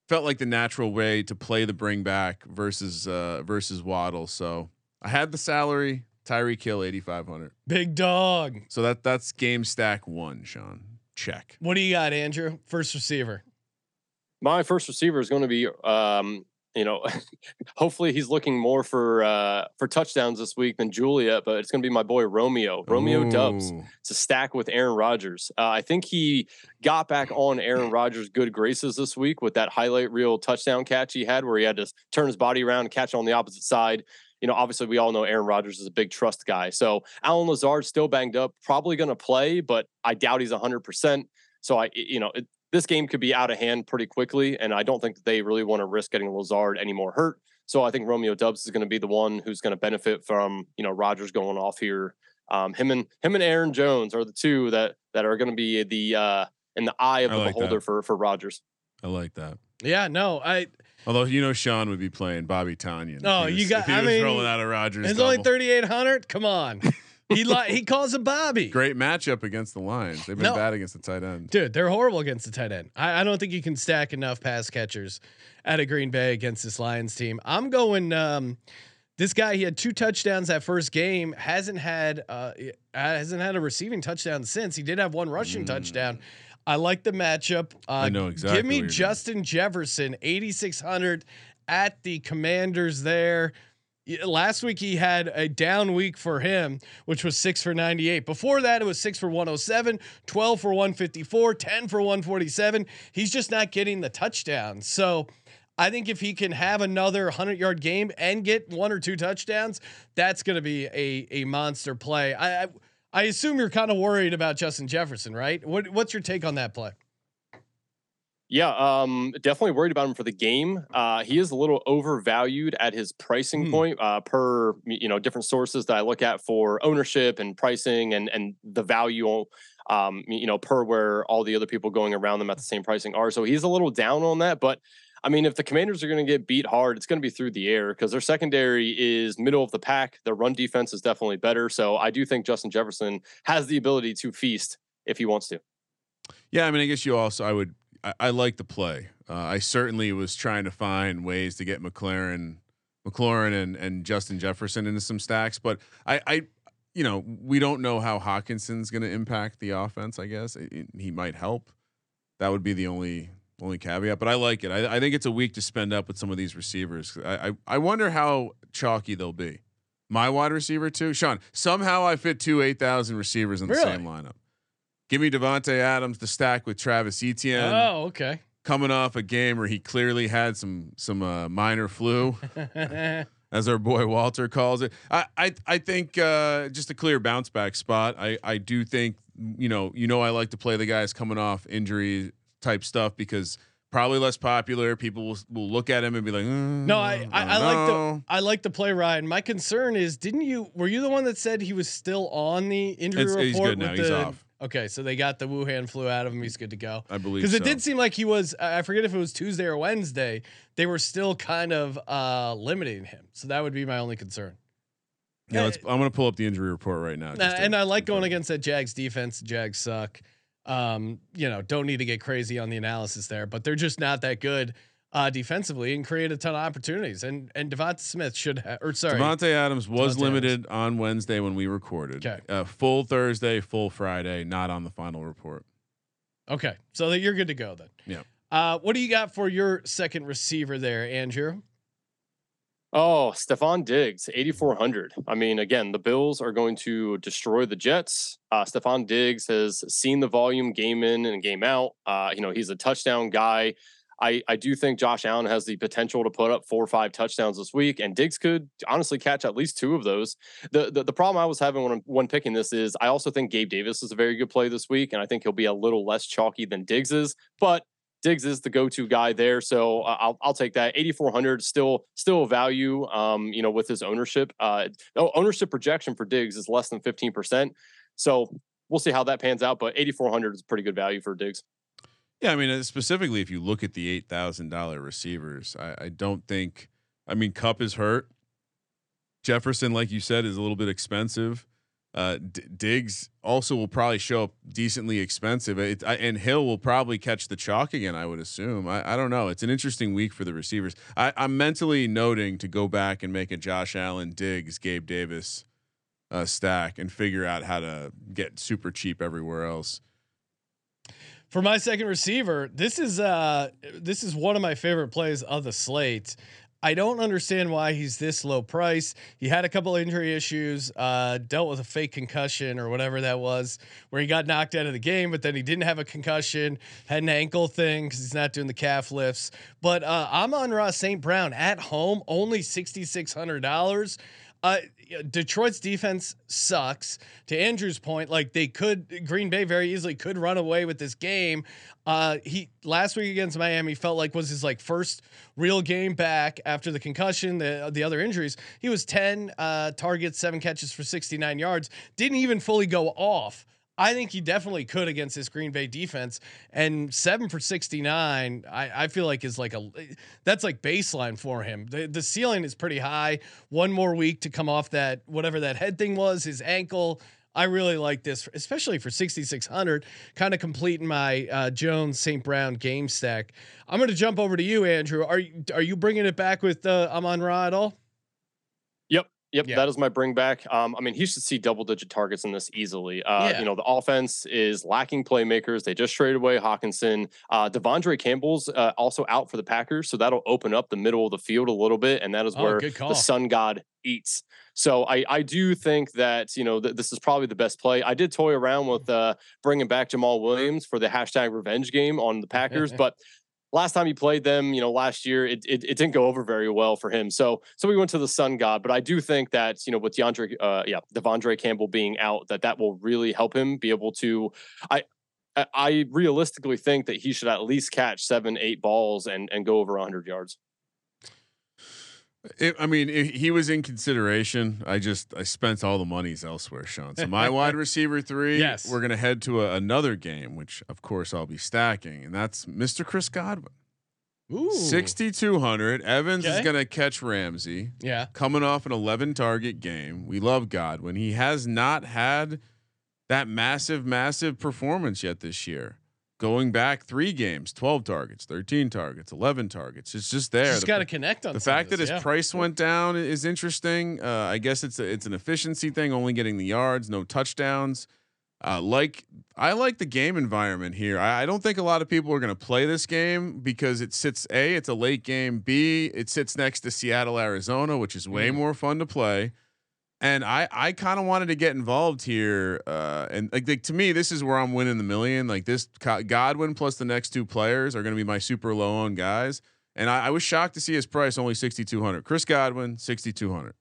felt like the natural way to play the bring back versus uh, versus Waddle. So I had the salary. Tyreek Hill eighty five hundred. Big dog. So that that's game stack one, Sean. Check. What do you got, Andrew? First receiver. My first receiver is going to be um, you know, hopefully he's looking more for uh, for touchdowns this week than Juliet, but it's going to be my boy Romeo. Romeo Ooh. Doubs. It's a stack with Aaron Rodgers. Uh, I think he got back on Aaron Rodgers' good graces this week with that highlight reel touchdown catch he had, where he had to turn his body around and catch on the opposite side. You know, obviously we all know Aaron Rodgers is a big trust guy. So Allen Lazard still banged up, probably going to play, but I doubt he's hundred percent. So I, you know, it, this game could be out of hand pretty quickly, and I don't think they really want to risk getting Lazard any more hurt. So I think Romeo Doubs is going to be the one who's going to benefit from you know Rodgers going off here. Um, him and him and Aaron Jones are the two that that are going to be the uh, in the eye of the like beholder that. for for Rodgers. I like that. Yeah, no, I. Although you know Sean would be playing Bobby Tonyan. Oh, was, you got. I mean, rolling out of Rodgers. It's double. only thirty eight hundred. Come on. he like he calls him Bobby. Great matchup against the Lions. They've been no, bad against the tight end. Dude, they're horrible against the tight end. I, I, don't think you can stack enough pass catchers at a Green Bay against this Lions team. I'm going. Um, this guy, he had two touchdowns that first game. hasn't had uh, hasn't had a receiving touchdown since. He did have one rushing mm. touchdown. I like the matchup. Uh, I know exactly. Give me Justin doing. Jefferson, 8600 at the Commanders there last week he had a down week for him, which was six for 98. Before that, it was six for 107, 12 for 154, 10 for 147. He's just not getting the touchdowns. So I think if he can have another 100 yard game and get one or two touchdowns, that's going to be a, a monster play. I, I, I assume you're kind of worried about Justin Jefferson, right? What, what's your take on that play? Yeah, um, definitely worried about him for the game. Uh, he is a little overvalued at his pricing mm. point uh, per you know different sources that I look at for ownership and pricing and and the value. Um, you know, per where all the other people going around them at the same pricing are. So he's a little down on that, but. I mean, if the commanders are going to get beat hard, it's going to be through the air because their secondary is middle of the pack. Their run defense is definitely better. So I do think Justin Jefferson has the ability to feast if he wants to. Yeah, I mean, I guess you also I would I, I like the play. Uh, I certainly was trying to find ways to get McLaren, McLaurin and and Justin Jefferson into some stacks, but I, I you know, we don't know how Hockenson's going to impact the offense. I guess it, he might help. That would be the only only caveat. But I like it. I, I think it's a week to spend up with some of these receivers. I, I, I wonder how chalky they'll be. My wide receiver too, Sean. Somehow I fit two eight thousand receivers in the really? same lineup. Give me Davante Adams to stack with Travis Etienne. Oh, okay. Coming off a game where he clearly had some some uh, minor flu, as our boy Walter calls it. I I, I think uh, just a clear bounce back spot. I I do think you know you know I like to play the guys coming off injury type stuff because Probably less popular. People will, will look at him and be like, mm, No, I I, I don't like the. I like the play Ryan. My concern is, didn't you? Were you the one that said he was still on the injury It's- report? he's good now. He's the- off. Okay, so they got the Wuhan flu out of him. He's good to go. I believe Because it so. did seem like he was. I forget if it was Tuesday or Wednesday. They were still kind of uh, limiting him. So that would be my only concern. Yeah, let's, I'm going to pull up the injury report right now. Uh, and I like going against that Jags defense. Jags suck. Um, you know, don't need to get crazy on the analysis there, but they're just not that good uh, defensively and create a ton of opportunities. And and Devonta Smith should have, or sorry, Davante Adams was Davante limited on Wednesday when we recorded. Okay. Uh, full Thursday, full Friday, not on the final report. okay, so that you're good to go then. Yeah. Uh, what do you got for your second receiver there, Andrew? Oh, Stefon Diggs, 8,400. I mean, again, the Bills are going to destroy the Jets. Uh, Stefon Diggs has seen the volume game in and game out. Uh, you know, he's a touchdown guy. I, I do think Josh Allen has the potential to put up four or five touchdowns this week, and Diggs could honestly catch at least two of those. The the, the problem I was having when when picking this is I also think Gabe Davis is a very good play this week, and I think he'll be a little less chalky than Diggs is, but Diggs is the go-to guy there, so uh, I'll I'll take that. 8400 still still a value. Um, you know, with his ownership, uh, ownership projection for Diggs is less than 15 percent. So we'll see how that pans out, but 8400 is pretty good value for Diggs. Yeah, I mean, uh, specifically, if you look at the eight thousand dollar receivers, I, I don't think. I mean, Kupp is hurt. Jefferson, like you said, is a little bit expensive. Uh, D- Diggs also will probably show up decently expensive, it, I, and Hill will probably catch the chalk again. I would assume. I, I don't know. It's an interesting week for the receivers. I, I'm mentally noting to go back and make a Josh Allen, Diggs, Gabe Davis uh, stack and figure out how to get super cheap everywhere else. For my second receiver, this is uh this is one of my favorite plays of the slate. I don't understand why he's this low price. He had a couple injury issues, uh, dealt with a fake concussion or whatever that was, where he got knocked out of the game, but then he didn't have a concussion, had an ankle thing because he's not doing the calf lifts. But uh, I'm on Ross St. Brown at home, only sixty six hundred dollars. Uh, Detroit's defense sucks. To Andrew's point, like they could, Green Bay very easily could run away with this game. Uh, he last week against Miami felt like was his like first real game back after the concussion, the the other injuries. He was ten uh, targets, seven catches for sixty nine yards. Didn't even fully go off. I think he definitely could against this Green Bay defense. And seven for 69, I, I feel like is like a that's like baseline for him. The, the ceiling is pretty high. One more week to come off that whatever that head thing was, his ankle. I really like this, especially for 6,600, kind of completing my uh, Jones St. Brown game stack. I'm going to jump over to you, Andrew. Are you are you bringing it back with uh, Amon Ra at all? Yep. Yeah. that is my bring back. Um, I mean, he should see double digit targets in this easily. Uh, Yeah. You know, the offense is lacking playmakers. They just traded away Hockenson. Uh, De'Vondre Campbell's uh, also out for the Packers, so that'll open up the middle of the field a little bit, and that is Oh, where the sun god eats. So I, I do think that you know th- this is probably the best play. I did toy around with uh, bringing back Jamaal Williams for the hashtag revenge game on the Packers, but last time he played them, you know, last year it, it it didn't go over very well for him. So so we went to the Sun God, but I do think that you know with DeAndre, uh, yeah, De'Vondre Campbell being out, that that will really help him be able to. I I- realistically think that he should at least catch seven, eight balls and and go over 100 yards. It, I mean, if he was in consideration. I just I spent all the monies elsewhere, Sean. So my wide receiver three. Yes. we're gonna head to a, another game, which of course I'll be stacking, and that's Mr. Chris Godwin. Ooh. Sixty two hundred. Evans is gonna catch Ramsey. Yeah. Coming off an eleven target game, we love Godwin. He has not had that massive, massive performance yet this year. Going back three games, twelve targets, thirteen targets, eleven targets. It's just there. The got to connect on the fact that his yeah. price went down is interesting. Uh, I guess it's a, it's an efficiency thing, only getting the yards, no touchdowns. Uh, like I like the game environment here. I, I don't think a lot of people are going to play this game because it sits a it's a late game. B it sits next to Seattle, Arizona, which is way Mm. more fun to play. And I I kind of wanted to get involved here. Uh, and like, like to me, this is where I'm winning the million. Like this Godwin plus the next two players are going to be my super low owned guys. And I, I was shocked to see his price only 6,200. Chris Godwin, 6,200.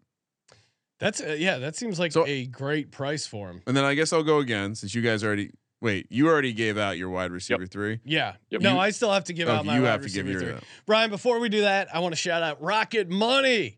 That's uh, yeah. That seems like So- a great price for him. And then I guess I'll go again since you guys already Wait, you already gave out your wide receiver three. Yeah. Yep. No, You- I still have to give Oh, out my you wide have to give your. three. Brian, before we do that, I want to shout out Rocket Money.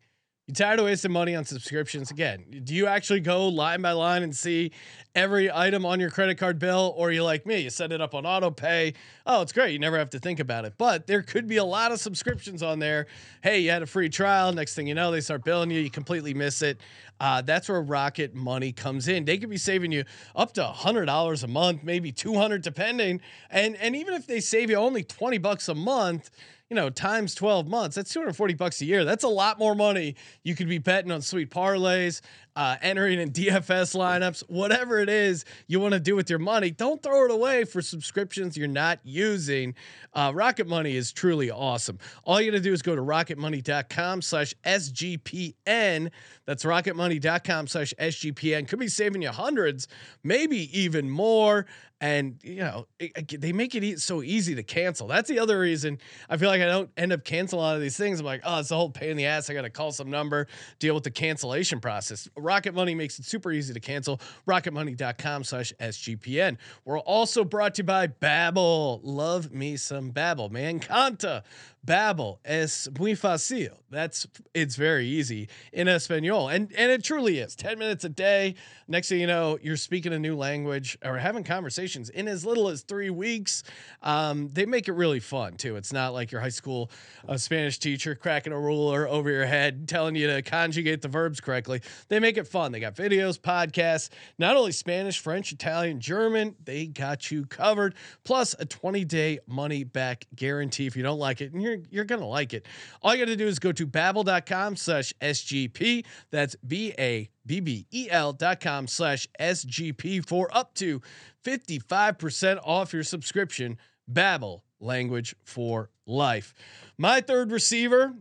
You tired of wasting money on subscriptions? Again, do you actually go line by line and see every item on your credit card bill, or you like me, you set it up on auto pay? Oh, it's great. You never have to think about it. But there could be a lot of subscriptions on there. Hey, you had a free trial. Next thing you know, they start billing you. You completely miss it. Uh, that's where Rocket Money comes in. They could be saving you up to hundred dollars a month, maybe two hundred, depending. And and even if they save you only twenty bucks a month, you know, times 12 months, that's 240 bucks a year. That's a lot more money. You could be betting on sweet parlays, uh, entering in DFS lineups, whatever it is you want to do with your money. Don't throw it away for subscriptions you're not using. Uh, Rocket Money is truly awesome. All you got to do is go to rocketmoney.com slash SGPN. That's rocketmoney.com slash SGPN. Could be saving you hundreds, maybe even more. And, you know, it- they make it e- so easy to cancel. That's the other reason I feel like I don't end up canceling a lot of these things. I'm like, oh, it's a whole pain in the ass. I got to call some number, deal with the cancellation process. Rocket Money makes it super easy to cancel. Rocketmoney.com slash SGPN. We're also brought to you by Babbel. Love me some Babbel, man. Canta. Babbel es muy fácil. That's it's very easy in Espanol, and and it truly is. Ten minutes a day. Next thing you know, you're speaking a new language or having conversations in as little as three weeks. Um, they make it really fun too. It's not like your high school uh, Spanish teacher cracking a ruler over your head, telling you to conjugate the verbs correctly. They make it fun. They got videos, podcasts, not only Spanish, French, Italian, German. They got you covered. Plus a 20 day money back guarantee if you don't like it, and you're you're gonna like it. All you got to do is go to babbel.com slash SGP. That's B A B B E L dot com slash SGP for up to 55% off your subscription. Babbel, language for life. My third receiver,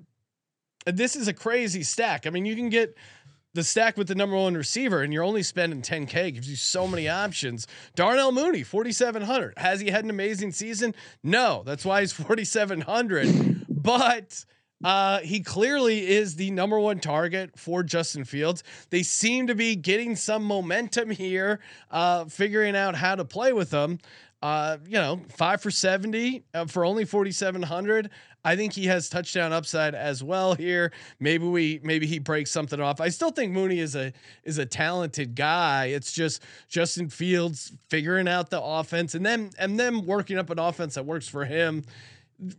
this is a crazy stack. I mean, you can get the stack with the number one receiver, and you're only spending 10K, gives you so many options. Darnell Mooney, 4,700. Has he had an amazing season? No, that's why he's 4,700. but uh, he clearly is the number one target for Justin Fields. They seem to be getting some momentum here, uh, figuring out how to play with them. Uh, you know, five for 70 uh, for only 4,700. I think he has touchdown upside as well here. Maybe we, maybe he breaks something off. I still think Mooney is a, is a talented guy. It's just Justin Fields figuring out the offense and then, and then working up an offense that works for him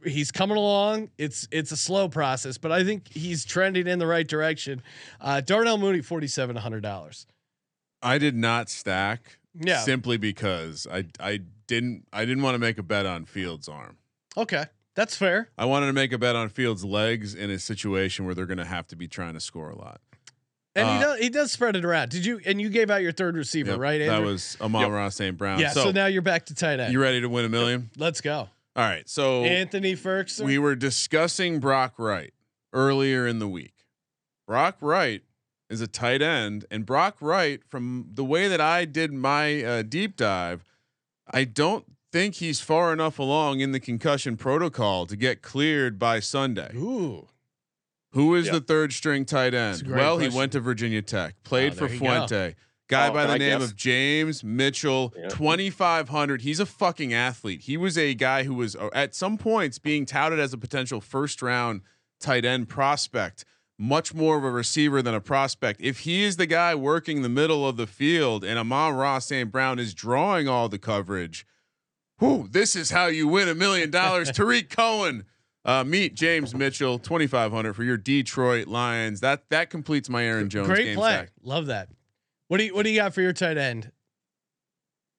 he's coming along. It's it's a slow process, but I think he's trending in the right direction. Uh, Darnell Mooney, forty seven hundred dollars. I did not stack. Yeah. Simply because I I didn't I didn't want to make a bet on Fields' arm. Okay, that's fair. I wanted to make a bet on Fields' legs in a situation where they're going to have to be trying to score a lot. And he Uh, does he does spread it around. Did you? And you gave out your third receiver, Yep, right? That was Amon Yep. Ross St. Brown. yeah. So, So, now you're back to tight end. you ready to win a million? Let's go, All right. So Anthony Ferguson. we were discussing Brock Wright earlier in the week. Brock Wright is a tight end, and Brock Wright, from the way that I did my uh, deep dive, I don't think he's far enough along in the concussion protocol to get cleared by Sunday. Ooh, Who is Yeah. the third string tight end? great Well, he went to Virginia Tech, played Oh, for there you go. Fuente. Guy Oh, by the I name guess? of James Mitchell, Yeah. 2500. He's a fucking athlete. He was a guy who was uh, at some points being touted as a potential first round tight end prospect, much more of a receiver than a prospect. If he is the guy working the middle of the field and Amon Ross St. Brown is drawing all the coverage, whoo, this is how you win a million dollars. Tarik Cohen. Uh, meet James Mitchell, twenty five hundred for your Detroit Lions. That that completes my Aaron Jones great game play. stack. Love that. What do you What do you got for your tight end?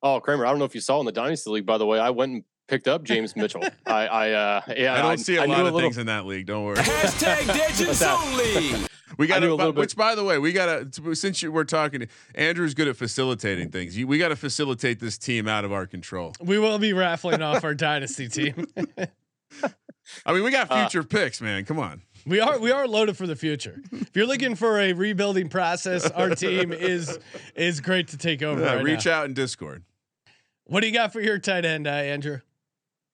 Oh, Kramer, I don't know if you saw in the Dynasty League, by the way, I went and picked up James Mitchell. I, I, uh, yeah, I don't see a I lot knew of little- things in that league. Don't worry. Hashtag Digits only. We got knew a to, little bit- which by the way, we got to, since you were talking, Andrew's good at facilitating things. You, we got to facilitate this team out of our control. We will be raffling off our dynasty team. I mean, we got Uh, future picks, man. Come on. We are we are loaded for the future. If you're looking for a rebuilding process, our team is is great to take over. Yeah, right reach now. out in Discord. What do you got for your tight end, uh, Andrew?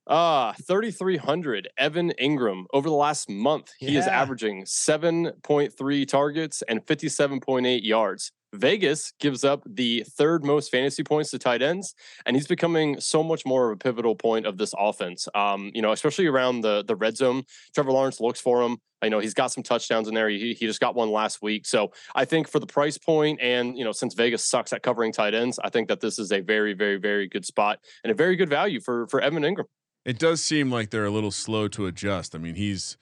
Ah, 3,300. Evan Engram. Over the last month, he is averaging 7.3 targets and 57.8 yards. Vegas gives up the third most fantasy points to tight ends, and he's becoming so much more of a pivotal point of this offense. Um, you know, especially around the the red zone. Trevor Lawrence looks for him. I know he's got some touchdowns in there. He, he just got one last week. So I think for the price point and, you know, since Vegas sucks at covering tight ends, I think that this is a very, very, very good spot and a very good value for, for Evan Engram. It does seem like they're a little slow to adjust. I mean, he's,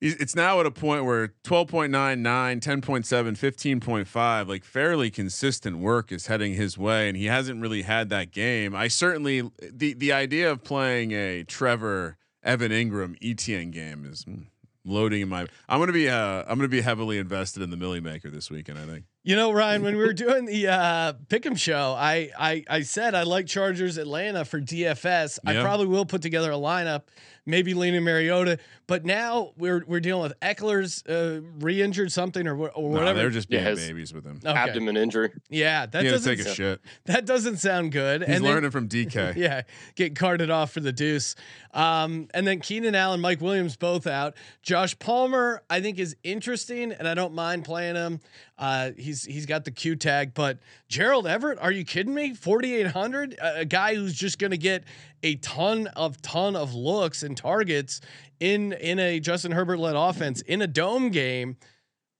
it's now at a point where 12.9, 10.7, 15.5, like fairly consistent work is heading his way. And he hasn't really had that game. I certainly, the, the idea of playing a Trevor, Evan Engram ETN game is, hmm, loading in my. I'm gonna be. Uh, I'm gonna be heavily invested in the Milly Maker this weekend. I think. You know, Ryan, when we were doing the uh, Pick'em show, I, I I said I like Chargers Atlanta for DFS. I probably will put together a lineup maybe leaning Mariota. But now we're we're dealing with Ekeler's uh, re-injured something or, or whatever. No, they're just being Yeah, babies with him. Okay. Abdomen injury. Yeah, that He had to doesn't take a s- shit. that doesn't sound good. He's and then- learning from DK. yeah, get carted off for the deuce. Um, and then Keenan Allen, Mike Williams, both out. Josh Palmer, I think, is interesting, and I don't mind playing him. Uh, he's he's got the Q tag, but Gerald Everett, are you kidding me? Forty eight hundred, a a guy who's just going to get a ton of ton of looks and targets in in a Justin Herbert led offense in a dome game.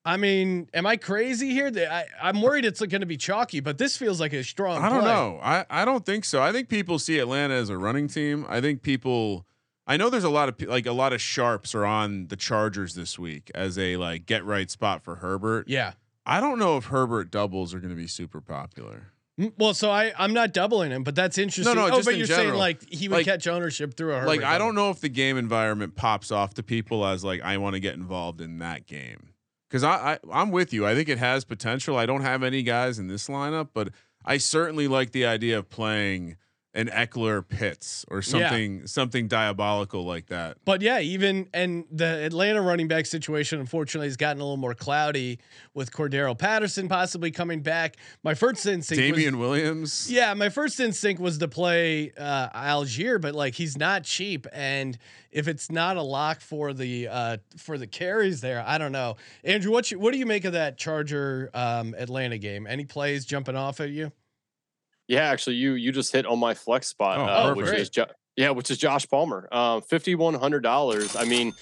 I mean, am I crazy here? I, I'm worried it's going to be chalky, but this feels like a strong. I don't play. know. I, I don't think so. I think people see Atlanta as a running team. I think people. I know there's a lot of like a lot of sharps are on the Chargers this week as a like get right spot for Herbert. Yeah. I don't know if Herbert doubles are going to be super popular. Well, so I I'm not doubling him, but that's interesting. no, oh, just but you're saying like he would Like- catch ownership through a Herbert like I don't know if the game environment pops off to people as like I want to get involved in that game because I, I I'm with you. I think it has potential. I don't have any guys in this lineup, but I certainly like the idea of playing an Ekeler Pitts or Yeah. something something diabolical like that. But yeah, even and the Atlanta running back situation unfortunately has gotten a little more cloudy with Cordarrelle Patterson possibly coming back. My first instinct was Damien Williams. Yeah, my first instinct was to play uh, Allgeier, but like he's not cheap, and if it's not a lock for the uh, for the carries there, I don't know. Andrew, what you, what do you make of that Charger um, Atlanta game? Any plays jumping off at you? Yeah, actually, you you just hit on my flex spot, Oh, uh, which is jo- yeah, which is Josh Palmer, um, fifty one hundred dollars. I mean,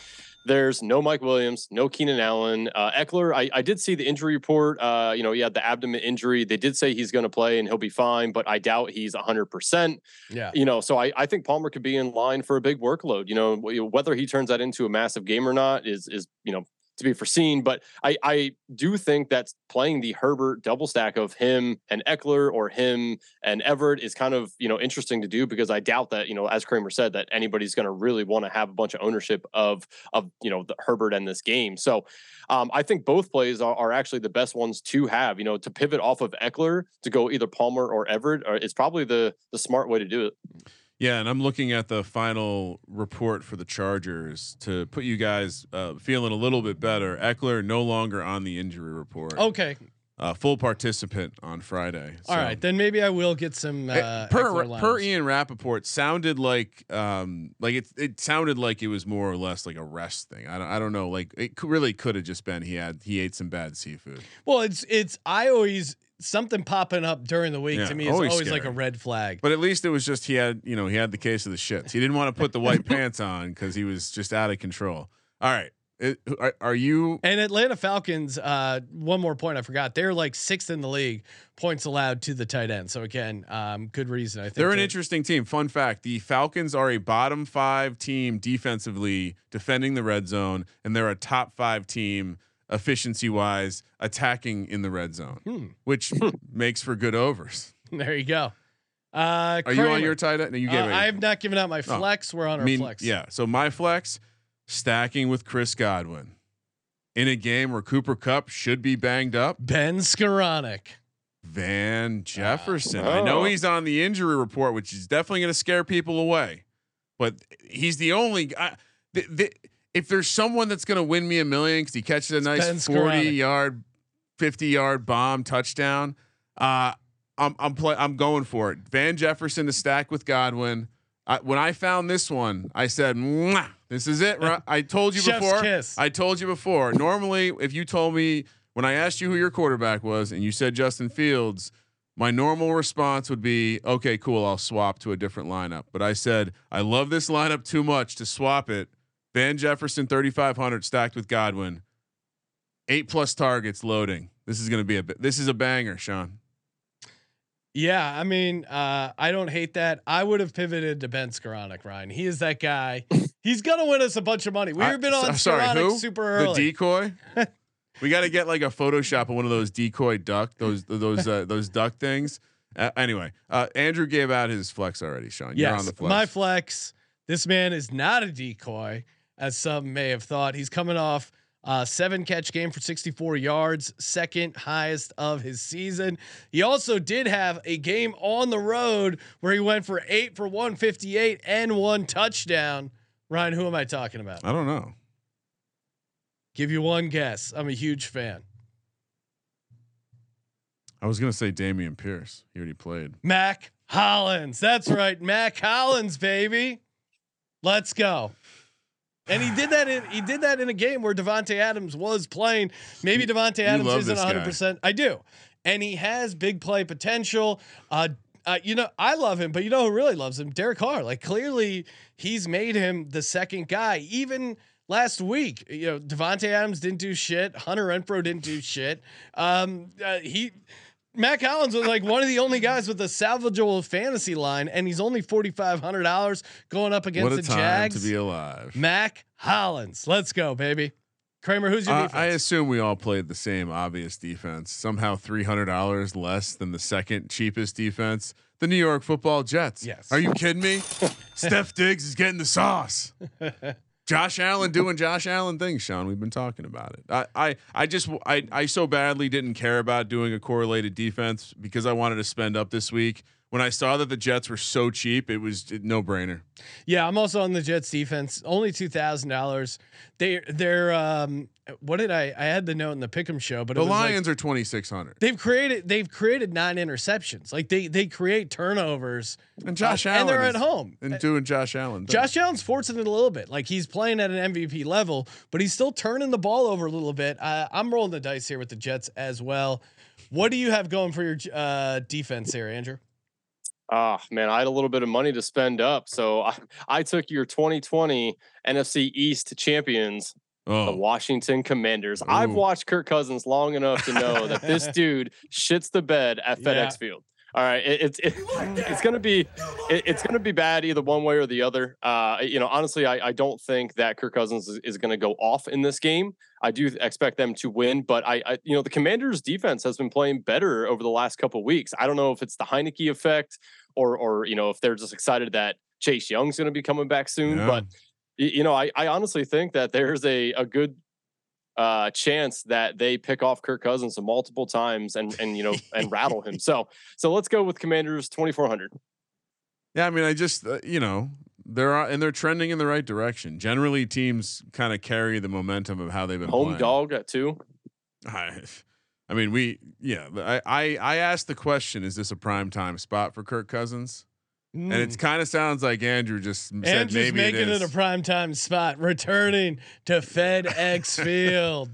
there's no Mike Williams, no Keenan Allen, uh, Ekeler. I, I did see the injury report. Uh, you know, he had the abdomen injury. They did say he's going to play and he'll be fine, but I doubt he's hundred percent. Yeah, You know, so I, I think Palmer could be in line for a big workload. You know, whether he turns that into a massive game or not is is you know to be foreseen. But I I do think that playing the Herbert double stack of him and Ekeler or him and Everett is kind of you know interesting to do because I doubt that you know as Kramer said that anybody's going to really want to have a bunch of ownership of of you know the Herbert and this game. So um, I think both plays are, are actually the best ones to have. You know, to pivot off of Ekeler to go either Palmer or Everett or it's probably the the smart way to do it. Yeah, and I'm looking at the final report for the Chargers to put you guys uh, feeling a little bit better. Ekeler no longer on the injury report. okay, uh, full participant on Friday. all So- right, then maybe I will get some. Uh, per per. Ian Rapoport sounded like um like it it sounded like it was more or less like a rest thing. I don't I don't know like it really could have just been he had he ate some bad seafood. Well, it's it's I always something popping up during the week Yeah, to me is always always, like a red flag. But at least it was just he had you know he had the case of the shits. He didn't want to put the white pants on because he was just out of control. All right, It- are, are you? And Atlanta Falcons, uh, one more point I forgot. They're like sixth in the league points allowed to the tight end. So again, um, good reason I think They're an interesting team. Fun fact: the Falcons are a bottom five team defensively defending the red zone, and they're a top five team efficiency wise attacking in the red zone, Hmm. which makes for good overs. There you go. Uh, Are you on your tight end? No, you Uh, gave it. I have not given out my Oh. flex. We're on our mean, flex. yeah. So my flex stacking with Chris Godwin in a game where Cooper Kupp should be banged up. Ben Skowronek. Van Jefferson. I know he's on the injury report, which is definitely going to scare people away. But he's the only guy. The, the, if there's someone that's going to win me a million because he catches a Ben nice 40 Skowronek. yard, 50 yard bomb touchdown, uh, I'm I'm play, I'm going for it. Van Jefferson to stack with Godwin. I, when I found this one, I said, "This is it." I told you before. kiss. I told you before. Normally, if you told me when I asked you who your quarterback was, and you said Justin Fields, my normal response would be, okay, cool, I'll swap to a different lineup. But I said, I love this lineup too much to swap it. Van Jefferson, 3,500 stacked with Godwin, eight plus targets loading. This is going to be a this is a banger, Sean. Yeah, I mean, uh, I don't hate that. I would have pivoted to Ben Skowronek, Ryan. He is that guy. He's gonna win us a bunch of money. We've I- been on sorry, who? super early. The decoy. we got to get like a Photoshop of one of those decoy duck, those those uh, those duck things. Uh, anyway, uh, Andrew gave out his flex already. Sean, you're on yes, the flex. my flex. This man is not a decoy, as some may have thought. He's coming off uh, seven catch game for 64 yards, second highest of his season. He also did have a game on the road where he went for eight for 158 and one touchdown. Ryan, who am I talking about? I don't know. Give you one guess. I'm a huge fan. I was gonna say Dameon Pierce. He already played. Mack Hollins. That's right, Mack Hollins, baby. Let's go. And he did that in he did that in a game where Davante Adams was playing. Maybe Davante Adams isn't 100. percent I do, and he has big play potential. Uh, uh, you know, I love him, but you know who really loves him? Derek Carr. Like clearly, he's made him the second guy. Even last week, you know, Davante Adams didn't do shit. Hunter Renfrow didn't do shit. Um, uh, he. Mack Hollins was like one of the only guys with a salvageable fantasy line, and he's only forty five hundred dollars going up against what a the time Jags. to be alive. Mack Hollins, let's go, baby. Kramer, who's your Uh, defense? I assume we all played the same obvious defense. Somehow three hundred dollars less than the second cheapest defense, the New York Football Jets. Yes. Are you kidding me? Steph Diggs is getting the sauce. Josh Allen doing Josh Allen things, Sean. We've been talking about it. I, I, I just, I, I so badly didn't care about doing a correlated defense because I wanted to spend up this week. When I saw that the Jets were so cheap, it was no brainer. yeah, I'm also on the Jets defense. Only two thousand dollars. They they're um what did I I had the note in the Pick'em show, but The it was like- Lions are twenty six hundred, they've created they've created nine interceptions. Like they they create turnovers. and Josh uh, Allen and they're is- at home. and doing Josh Allen. Josh Allen's fortunate a little bit. Like he's playing at an MVP level, but he's still turning the ball over a little bit. Uh, I'm rolling the dice here with the Jets as well. What do you have going for your uh, defense here, Andrew? Ah, man, I had a little bit of money to spend up, so I, I took your 2020 NFC East champions, the oh, Washington Commanders. I've watched Kirk Cousins long enough to know that this dude shits the bed at FedEx Yeah. Field. All right, it, it's it, it's gonna be it, it's gonna be bad either one way or the other. Uh, you know, honestly, I, I don't think that Kirk Cousins is, is gonna go off in this game. I do expect them to win, but I, I you know the Commanders' defense has been playing better over the last couple weeks. I don't know if it's the Heinicke effect or or you know if they're just excited that Chase Young's gonna be coming back soon, Yeah. but you know, I, I honestly think that there's a, a good uh, chance that they pick off Kirk Cousins multiple times and and you know and rattle him. So so let's go with Commanders 2400. Yeah, I mean, I just uh, you know they're uh, and they're trending in the right direction. Generally, teams kind of carry the momentum of how they've been Home playing. dog at two. I, I mean, we yeah. I, I I asked the question: Is this a prime time spot for Kirk Cousins? And it kind of sounds like Andrew just said Hmm. Andrew's maybe making it it, is. a prime time spot, returning to FedEx Field.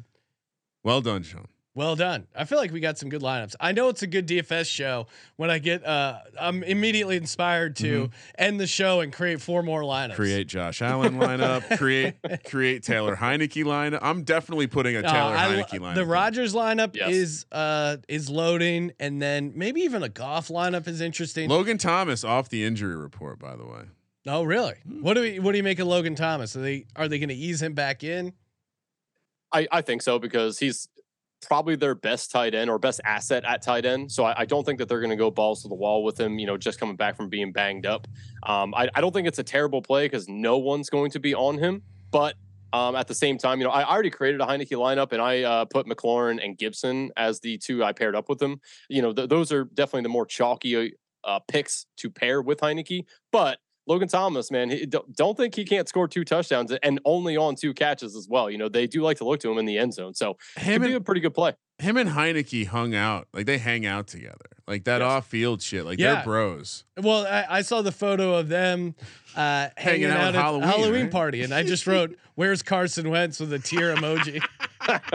well done, Sean. Well done. I feel like we got some good lineups. I know it's a good DFS show when I get uh I'm immediately inspired to end the show and create four more lineups. Mm-hmm. Create Josh Allen lineup. create create Taylor Heinicke lineup. I'm definitely putting a Uh, Taylor I lo- Heinicke lineup. the. Rodgers lineup Yes. is uh is loading and then maybe even a golf lineup is interesting. Logan Thomas off the injury report, by the way. oh really? Hmm. What do we what do you make of Logan Thomas? Are they are they gonna ease him back in? I, I think so because he's probably their best tight end or best asset at tight end. So I, I don't think that they're going to go balls to the wall with him, you know, just coming back from being banged up. Um, I, I don't think it's a terrible play because no one's going to be on him. But um, at the same time, you know, I already created a Heinicke lineup and I uh, put McLaurin and Gibson as the two I paired up with them. You know, th- those are definitely the more chalky uh, picks to pair with Heinicke. But Logan Thomas, man, he, don't- don't think he can't score two touchdowns and only on two catches as well. You know, they do like to look to him in the end zone. So it Him could be a pretty good play. him and Heinicke hung out. Like they hang out together. Like that Yes. off field shit. Like Yeah. they're bros. Well, I, I saw the photo of them uh, hanging, Hanging out out, at at Halloween, Halloween right? party, and I just wrote, "Where's Carson Wentz?" with a tear emoji.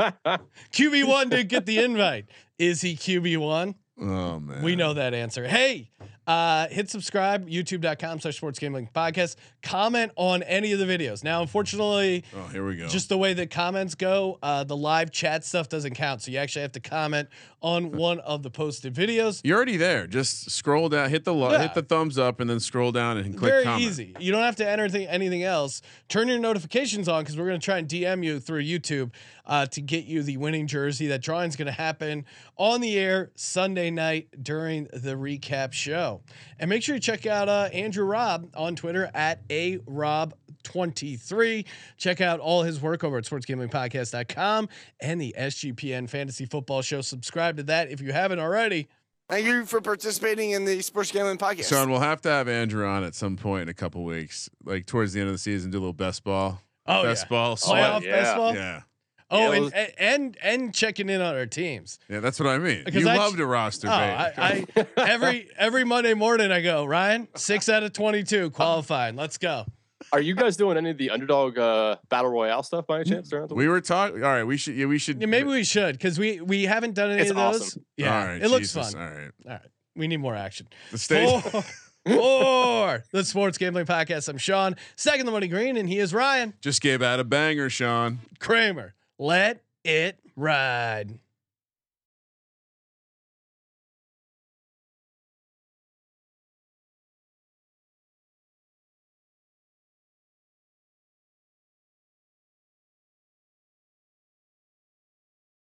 QB one didn't get the invite. Is he QB one? Oh man, We know that answer. Hey, uh, hit subscribe, youtube.com slash sports gambling podcast. Comment on any of the videos. Now, unfortunately, Oh, here we go. just the way that comments go, uh, the live chat stuff doesn't count. So you actually have to comment on one of the posted videos. You're already there. Just scroll down, hit the lo- Yeah. hit the thumbs up, and then scroll down and click Very comment. easy. You don't have to enter anything, anything else. Turn your notifications on because we're going to try and DM you through YouTube uh, to get you the winning jersey. That drawing is going to happen on the air Sunday night during the recap show. And make sure you check out uh, Andrew Raub on Twitter at a Raub 23. Check out all his work over at sportsgamblingpodcast.com and the SGPN Fantasy Football Show. Subscribe to that if you haven't already. Thank you for participating in the Sports Gambling Podcast. Sean, we'll have to have Andrew on at some point in a couple weeks, like towards the end of the season, do a little best ball. Oh, best yeah. ball. Playoff sweat. yeah. baseball. Yeah. Oh, Yeah, and, was- and and and checking in on our teams. Yeah, that's what I mean. Because You I- love to roster, Oh, babe. I, I every every Monday morning I go Ryan six out of twenty two qualified. Let's go. Are you guys doing any of the underdog uh, battle royale stuff by any chance? Throughout the we were talking. All right, we should. Yeah, we should. Yeah, maybe we should because we we haven't done any It's of those. awesome. Yeah, All right, it looks fun. All right. All right, we need more action. The stage. For, for the Sports Gambling Podcast, I'm Sean, second the money green, and he is Ryan Just gave out a banger, Sean. Kramer. Let it ride.